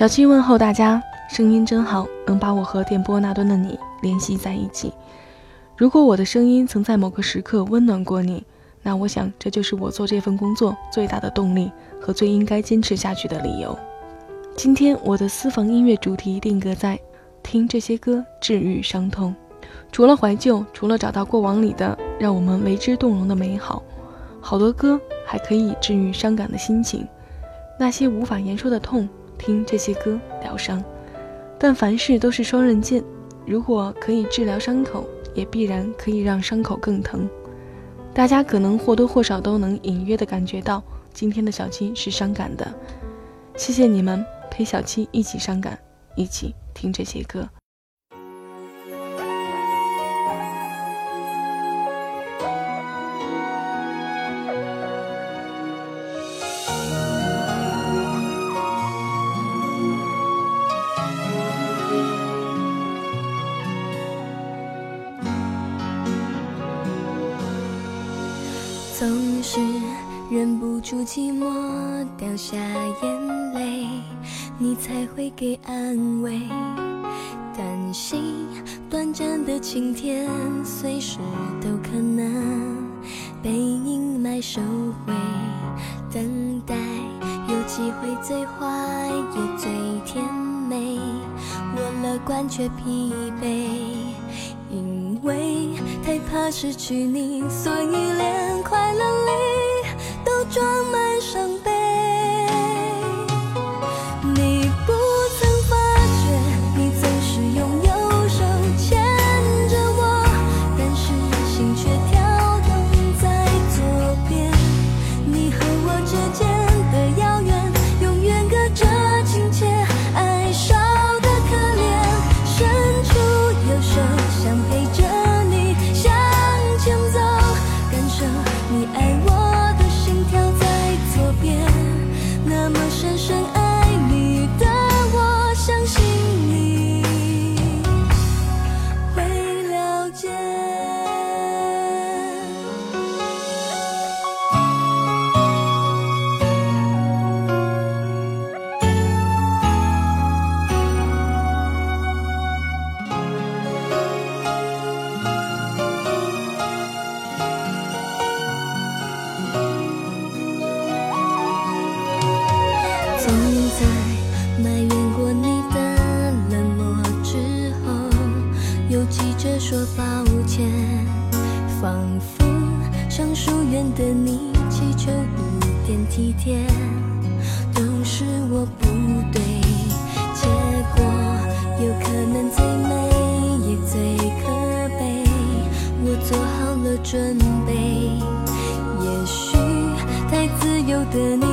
小七问候大家，声音真好，能把我和电波那端的你联系在一起。如果我的声音曾在某个时刻温暖过你，那我想这就是我做这份工作最大的动力和最应该坚持下去的理由。今天我的私房音乐主题定格在听这些歌治愈伤痛。除了怀旧，除了找到过往里的让我们为之动容的美好，好多歌还可以治愈伤感的心情。那些无法言说的痛。听这些歌疗伤，但凡事都是双刃剑。如果可以治疗伤口，也必然可以让伤口更疼。大家可能或多或少都能隐约的感觉到，今天的小七是伤感的。谢谢你们陪小七一起伤感，一起听这些歌。体贴都是我不对结果有可能最美也最可悲。我做好了准备也许太自由的你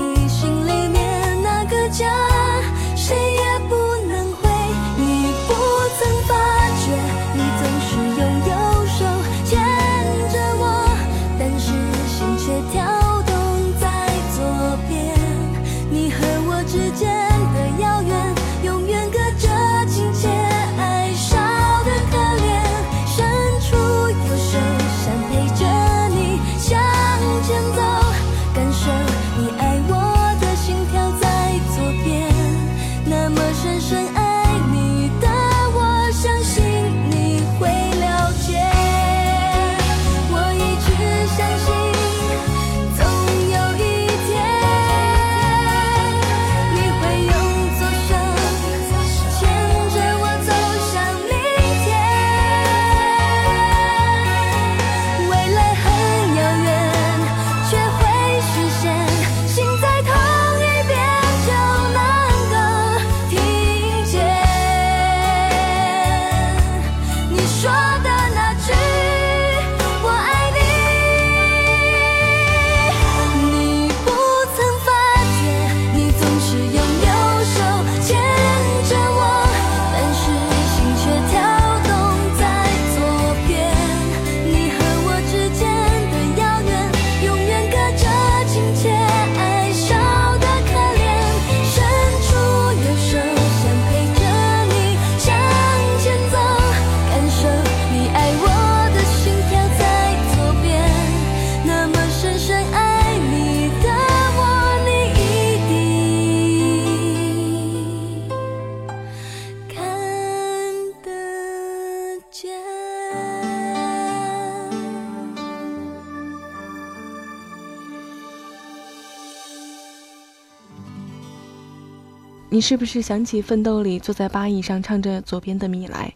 你是不是想起《奋斗》里坐在八椅上唱着《左边的米莱》，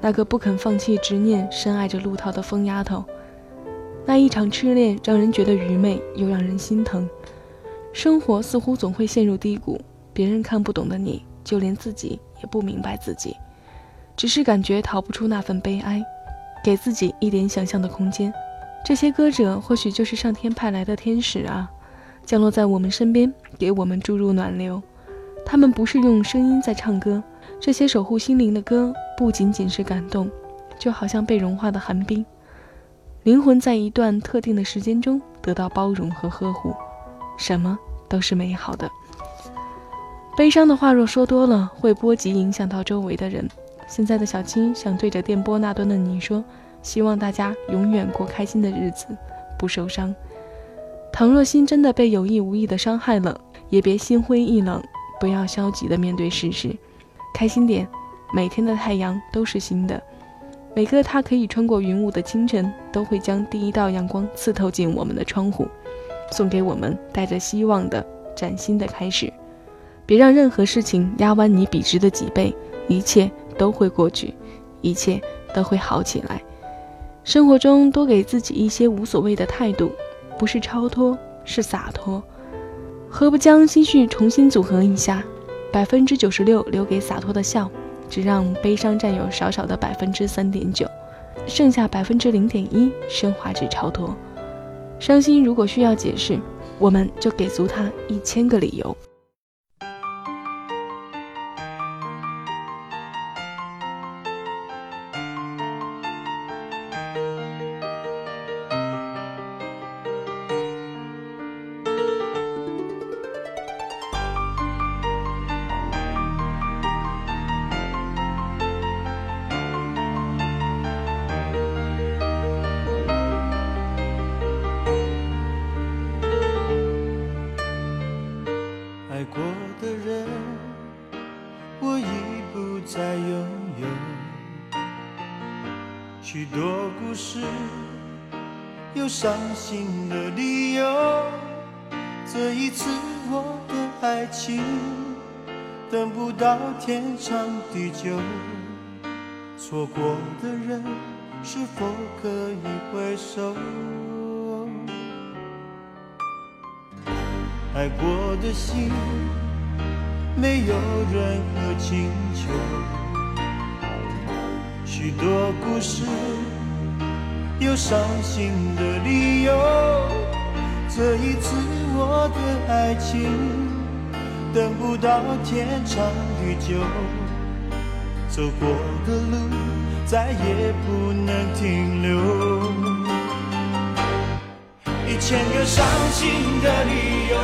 那个不肯放弃执念、深爱着陆涛的疯丫头？那一场痴恋让人觉得愚昧，又让人心疼。生活似乎总会陷入低谷，别人看不懂的你，就连自己也不明白自己，只是感觉逃不出那份悲哀。给自己一点想象的空间。这些歌者或许就是上天派来的天使啊，降落在我们身边，给我们注入暖流。他们不是用声音在唱歌，这些守护心灵的歌不仅仅是感动，就好像被融化的寒冰。灵魂在一段特定的时间中得到包容和呵护，什么都是美好的。悲伤的话若说多了，会波及影响到周围的人。现在的小青想对着电波那端的你说。希望大家永远过开心的日子，不受伤。倘若心真的被有意无意的伤害了，也别心灰意冷，不要消极的面对事实，开心点。每天的太阳都是新的，每个它可以穿过云雾的清晨，都会将第一道阳光刺透进我们的窗户，送给我们带着希望的崭新的开始。别让任何事情压弯你笔直的脊背，一切都会过去，一切都会好起来。生活中多给自己一些无所谓的态度，不是超脱，是洒脱。何不将心绪重新组合一下，百分之九十六留给洒脱的笑，只让悲伤占有少少的百分之三点九，剩下百分之零点一升华至超脱。伤心如果需要解释，我们就给足他一千个理由。伤心的理由，这一次我的爱情等不到天长地久，错过的人是否可以回首？爱过的心没有任何请求，许多故事。有伤心的理由，这一次我的爱情等不到天长地久，走过的路再也不能停留。一千个伤心的理由，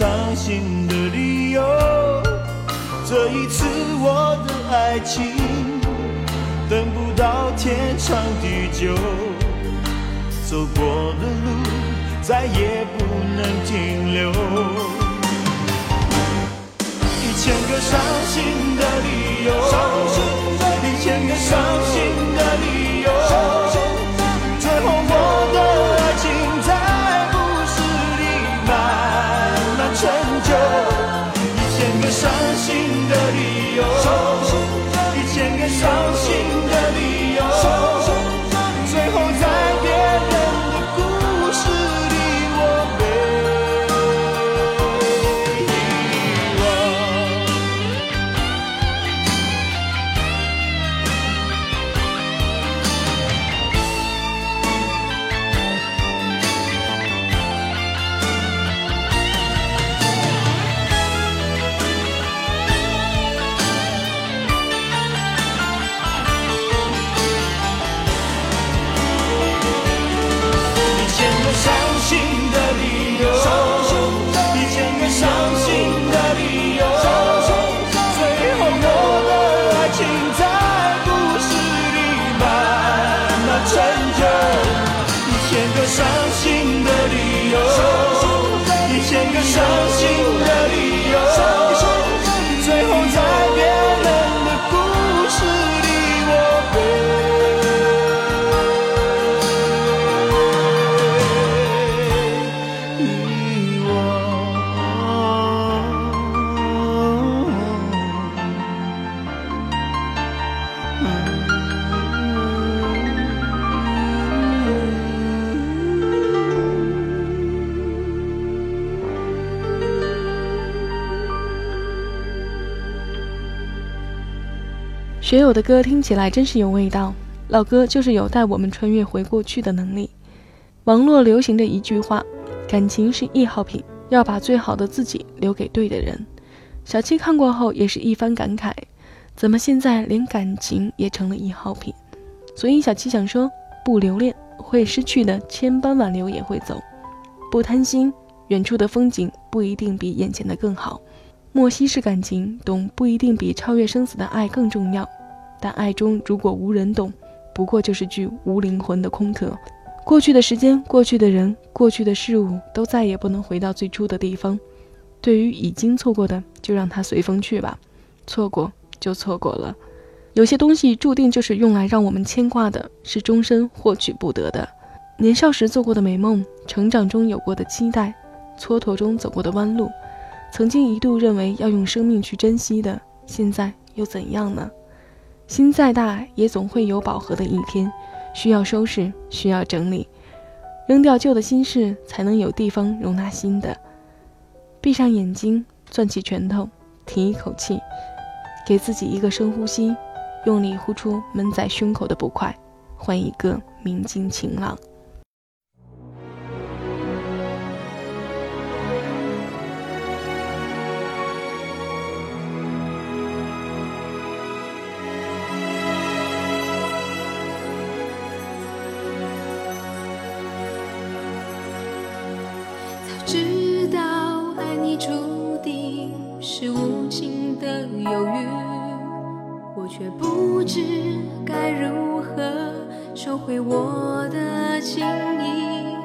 伤心的理由。这一次我的爱情等不到天长地久，走过的路再也不能停留。一千个伤心的理由，学友的歌听起来真是有味道，老歌就是有带我们穿越回过去的能力。网络流行的一句话：“感情是易耗品，要把最好的自己留给对的人。”小七看过后也是一番感慨：怎么现在连感情也成了易耗品？所以小七想说：不留恋，会失去的千般挽留也会走；不贪心，远处的风景不一定比眼前的更好。莫稀释感情，懂不一定比超越生死的爱更重要。但爱中如果无人懂，不过就是具无灵魂的空壳。过去的时间、过去的人、过去的事物，都再也不能回到最初的地方。对于已经错过的，就让它随风去吧。错过就错过了。有些东西注定就是用来让我们牵挂的，是终身获取不得的。年少时做过的美梦，成长中有过的期待，蹉跎中走过的弯路。曾经一度认为要用生命去珍惜的，现在又怎样呢？心再大，也总会有饱和的一天，需要收拾，需要整理，扔掉旧的心事，才能有地方容纳新的。闭上眼睛，攥起拳头，停一口气，给自己一个深呼吸，用力呼出闷在胸口的不快，换一个明净晴朗。回我的情意，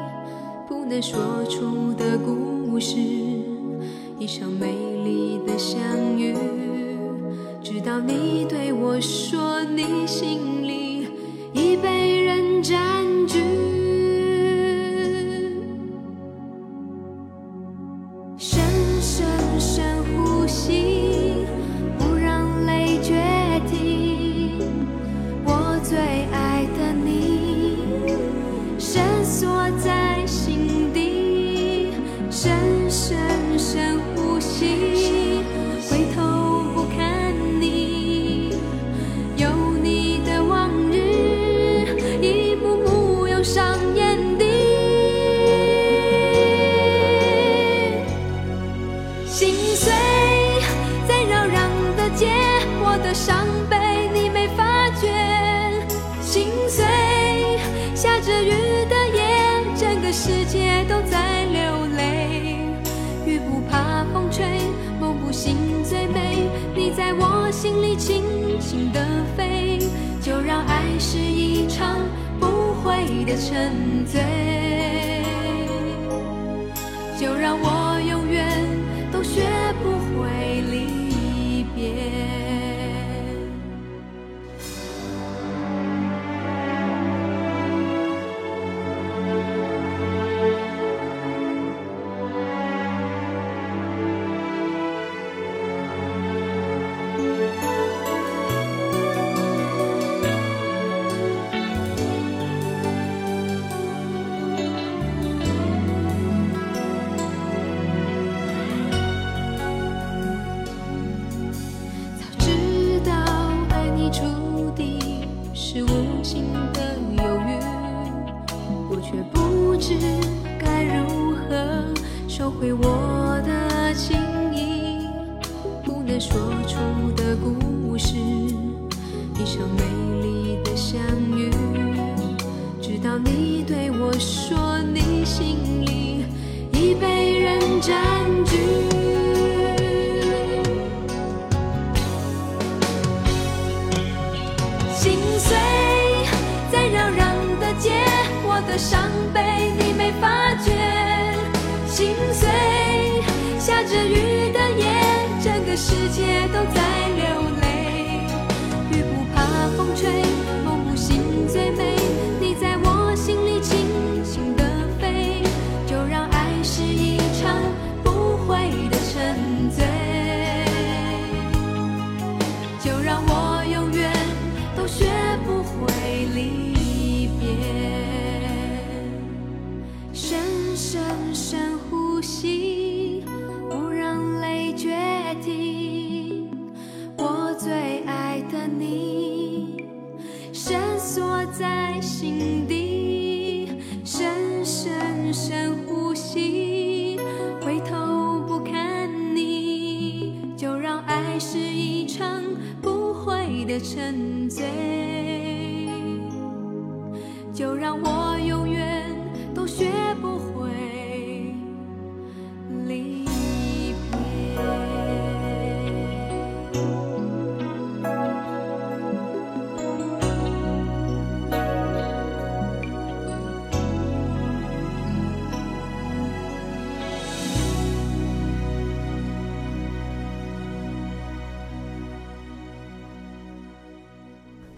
不能说出的故事，一场美丽的相遇，直到你对我说你心你的沉醉，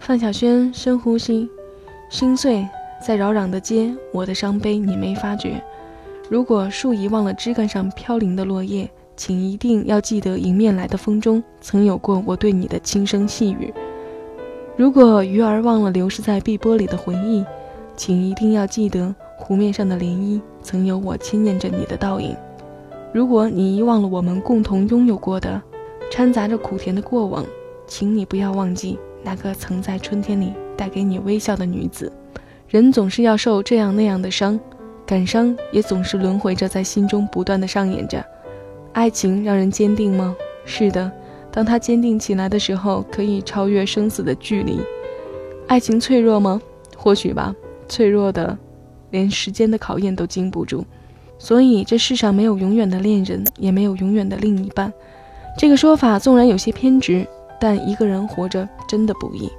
范晓萱深呼吸，心碎在扰攘的街，我的伤悲你没发觉。如果树遗忘了枝干上飘零的落叶，请一定要记得迎面来的风中曾有过我对你的轻声细语。如果鱼儿忘了流逝在碧波里的回忆，请一定要记得湖面上的涟漪曾有我牵念着你的倒影。如果你遗忘了我们共同拥有过的掺杂着苦甜的过往，请你不要忘记。那个曾在春天里带给你微笑的女子，人总是要受这样那样的伤，感伤也总是轮回着在心中不断的上演着。爱情让人坚定吗？是的，当它坚定起来的时候，可以超越生死的距离。爱情脆弱吗？或许吧，脆弱的，连时间的考验都经不住。所以这世上没有永远的恋人，也没有永远的另一半。这个说法纵然有些偏执。但一个人活着真的不易，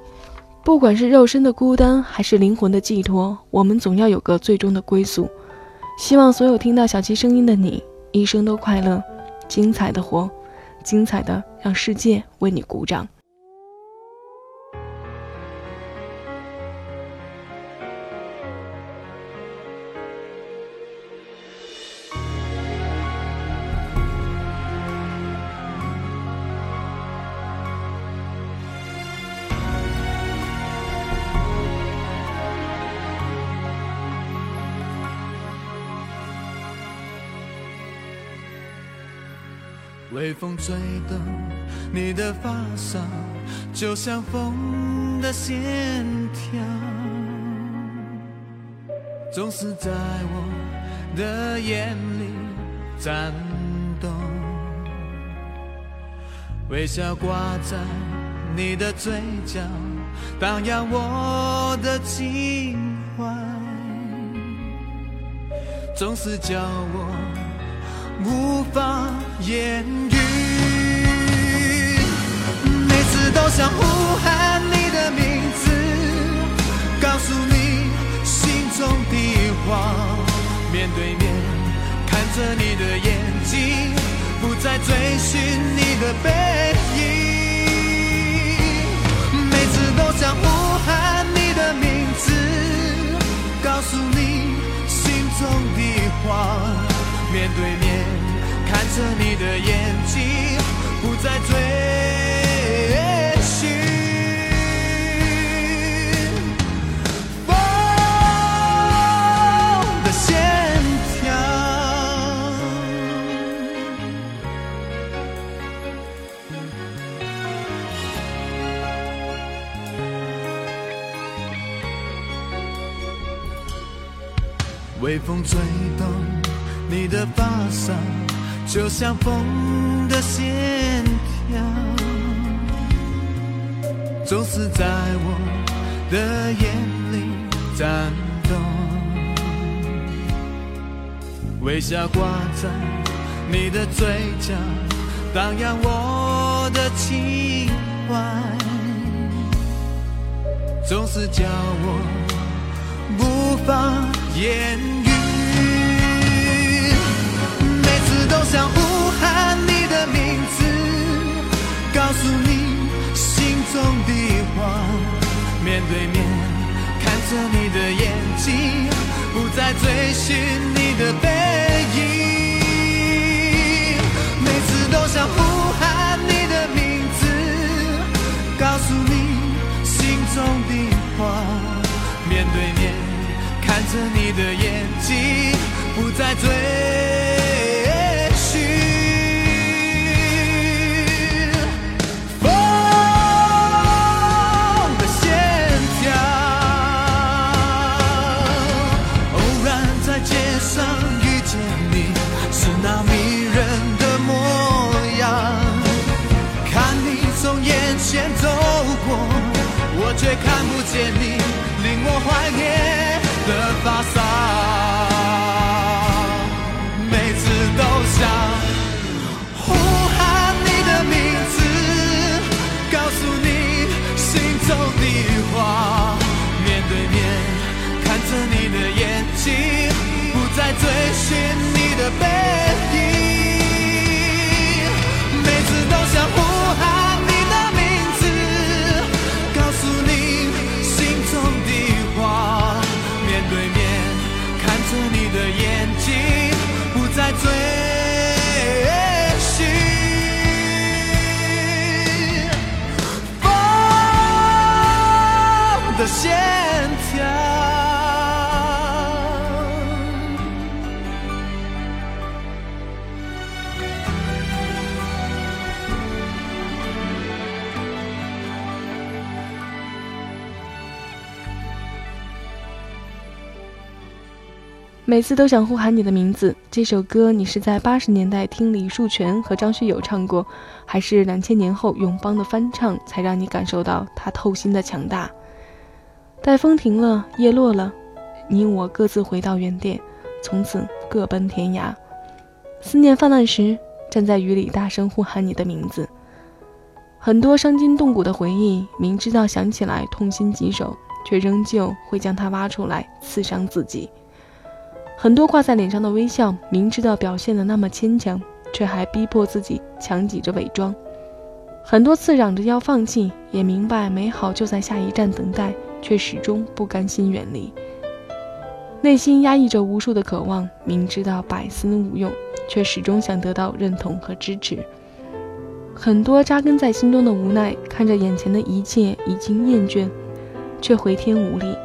不管是肉身的孤单，还是灵魂的寄托，我们总要有个最终的归宿。希望所有听到小七声音的你，一生都快乐，精彩的活，精彩的让世界为你鼓掌。微风吹动你的发梢，就像风的线条，总是在我的眼里颤动。微笑挂在你的嘴角，荡漾我的情怀，总是叫我。无法言语，都想呼喊你的名字，告诉你心中的话。面对面看着你的眼睛，不再追寻你的背影。每次都想呼喊你的名字，告诉你心中的话。面对面看着你的眼睛，不再追微风吹动。你的发梢就像风的线条，总是在我的眼里颤动。微笑挂在你的嘴角，荡漾我的情怀，总是叫我法言语。都想呼喊你的名字，告诉你心中的话。面对面看着你的眼睛，不再追寻你的背影。每次都想呼喊你的名字，告诉你心中的话。面对面着你的眼睛，不再追寻风的线条，偶然在街上遇见你，是那迷人的模样，看你从眼前走过，我却看不见你，令我怀。追寻每次都想呼喊你的名字。这首歌你是在八十年代听李树泉和张学友唱过，还是两千年后永邦的翻唱，才让你感受到它透心的强大？待风停了，叶落了，你我各自回到原点，从此各奔天涯。思念泛滥时，站在雨里大声呼喊你的名字。很多伤筋动骨的回忆，明知道想起来痛心疾首，却仍旧会将它挖出来刺伤自己。很多挂在脸上的微笑，明知道表现的那么牵强，却还逼迫自己强挤着伪装。很多次嚷着要放弃，也明白美好就在下一站等待，却始终不甘心远离。内心压抑着无数的渴望，明知道百思无用，却始终想得到认同和支持。很多扎根在心中的无奈，看着眼前的一切已经厌倦，却回天无力。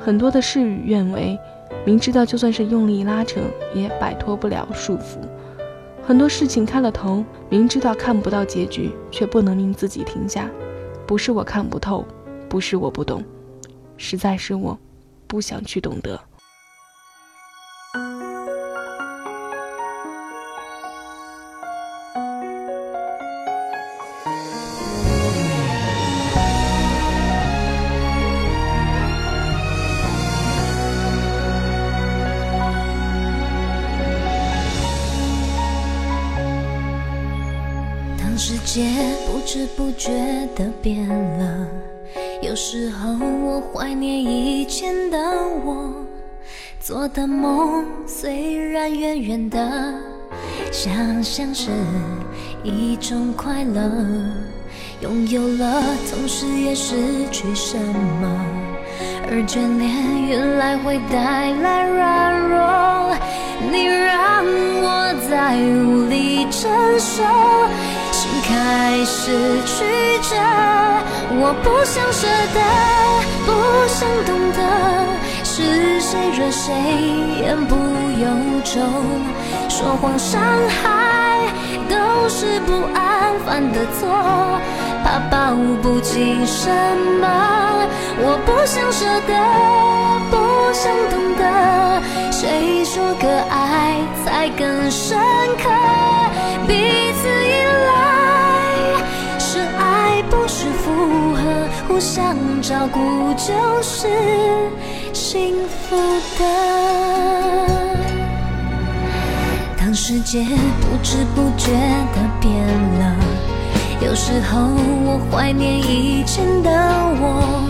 很多的事与愿违。明知道就算是用力拉扯，也摆脱不了束缚。很多事情开了头，明知道看不到结局，却不能令自己停下。不是我看不透，不是我不懂，实在是我不想去懂得。变了，有时候我怀念以前的我，做的梦虽然远远的，想象是一种快乐，拥有了，同时也失去什么，而眷恋原来会带来软弱，你让我再无力承受。开始曲折，我不想舍得，不想懂得，是谁惹谁言不由衷，说谎伤害都是不安犯的错，怕抱不紧什么，我不想舍得，不想懂得，谁说个爱才更深刻，彼此依赖。符合，互相照顾就是幸福的。当世界不知不觉的变了，有时候我怀念以前的我，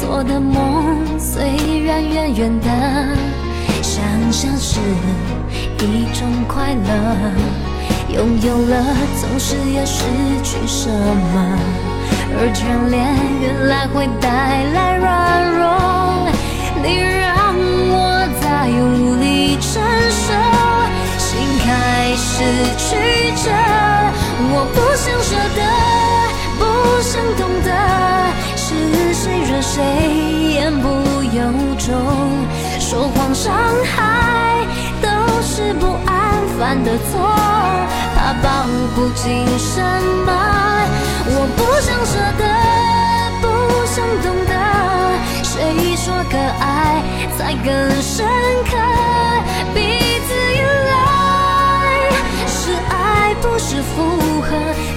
做的梦虽然远远的，想象是一种快乐。拥有了，总是要失去什么，而眷恋原来会带来软弱，你让我再无力承受，心开始曲折，我不想舍得，不想懂得，是谁惹谁言不由衷，说谎伤害都是不安犯的错。怕抱不紧什么，我不想舍得，不想懂得，谁说可爱才更深刻？彼此依赖，是爱不是附和，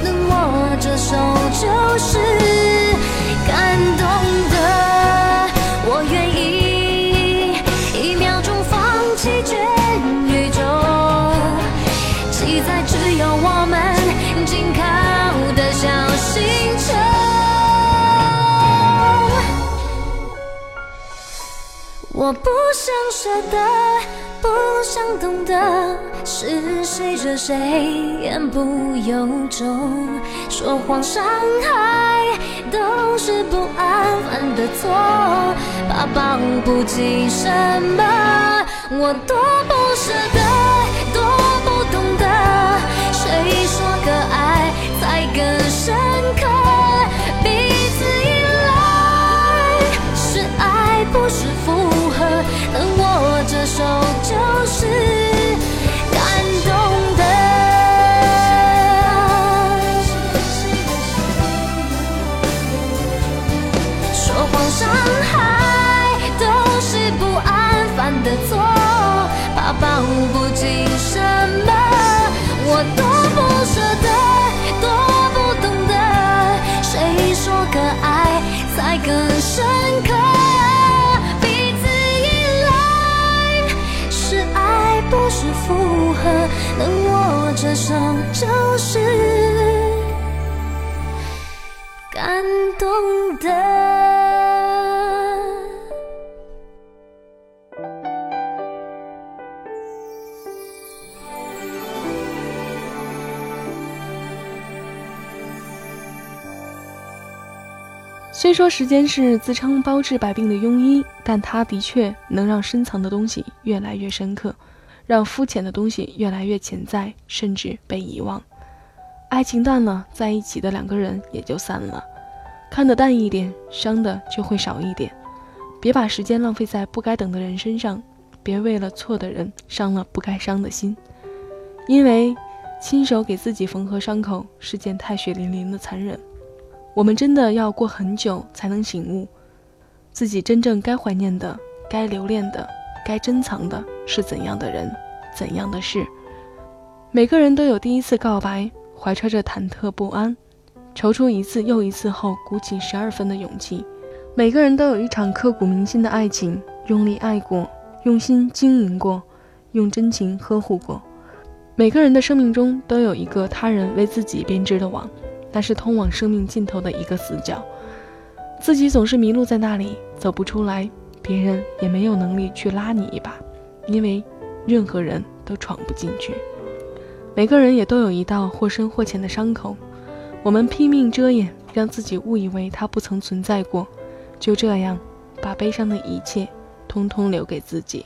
能握着手就是我不想舍得，不想懂得，是谁惹谁，言不由衷。说谎伤害，都是不安犯的错，怕抱不紧什么，我多不舍得，就是感动的。虽说时间是自称包治百病的庸医，但它的确能让深藏的东西越来越深刻，让肤浅的东西越来越潜在，甚至被遗忘。爱情淡了，在一起的两个人也就散了。看得淡一点，伤的就会少一点。别把时间浪费在不该等的人身上，别为了错的人伤了不该伤的心。因为亲手给自己缝合伤口是件太血淋淋的残忍。我们真的要过很久才能醒悟，自己真正该怀念的、该留恋的、该珍藏的是怎样的人、怎样的事。每个人都有第一次告白，怀揣着忐忑不安，踌躇一次又一次后，鼓起十二分的勇气。每个人都有一场刻骨铭心的爱情，用力爱过，用心经营过，用真情呵护过。每个人的生命中都有一个他人为自己编织的网。那是通往生命尽头的一个死角，自己总是迷路在那里，走不出来，别人也没有能力去拉你一把，因为任何人都闯不进去。每个人也都有一道或深或浅的伤口，我们拼命遮掩，让自己误以为它不曾存在过，就这样把悲伤的一切通通留给自己。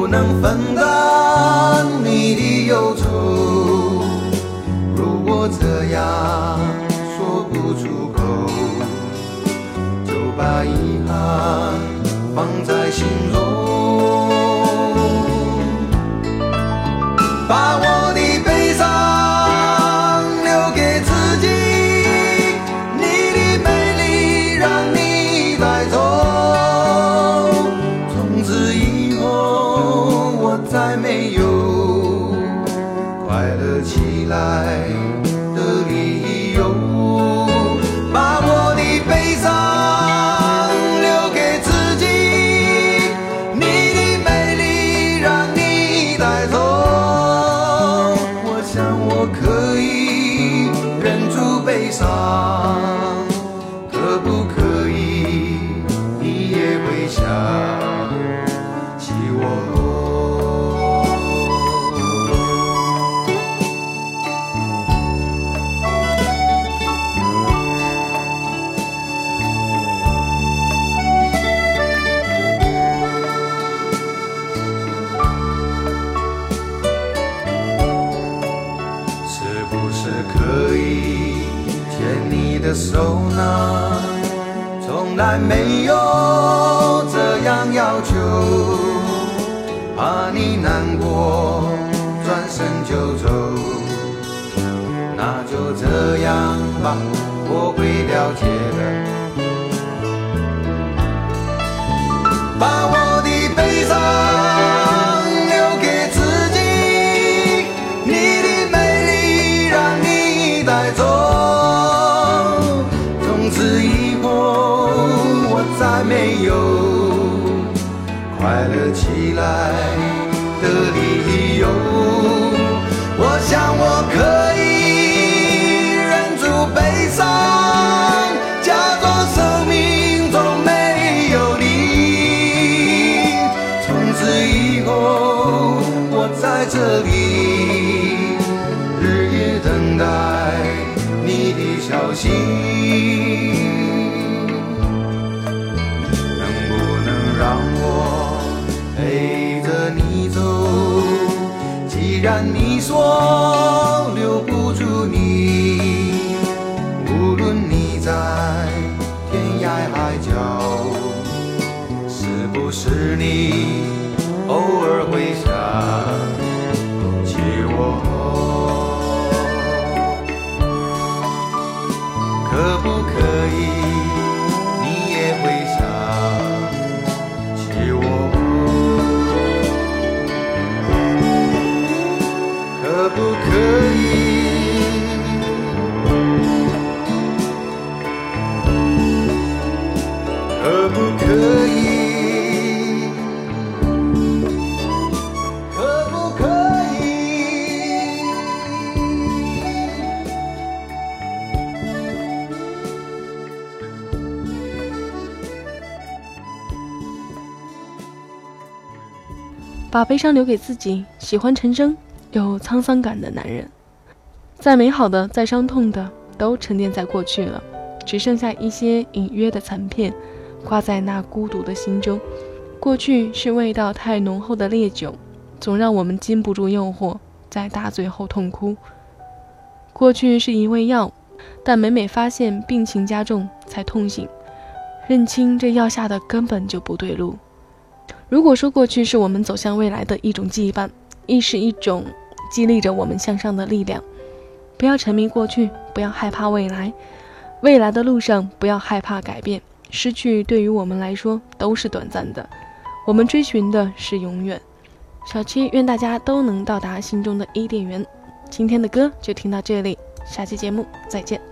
不能分担你的忧愁。如果这样说不出口，就把遗憾放在心中，说。把悲伤留给自己，喜欢陈升，有沧桑感的男人。再美好的，再伤痛的，都沉淀在过去了，只剩下一些隐约的残片，挂在那孤独的心中。过去是味道太浓厚的烈酒，总让我们禁不住诱惑，在大醉后痛哭。过去是一味药，但每每发现病情加重，才痛醒，认清这药下的根本就不对路。如果说过去是我们走向未来的一种羁绊，亦是一种激励着我们向上的力量。不要沉迷过去，不要害怕未来。未来的路上，不要害怕改变。失去对于我们来说都是短暂的，我们追寻的是永远。小七愿大家都能到达心中的伊甸园。今天的歌就听到这里，下期节目再见。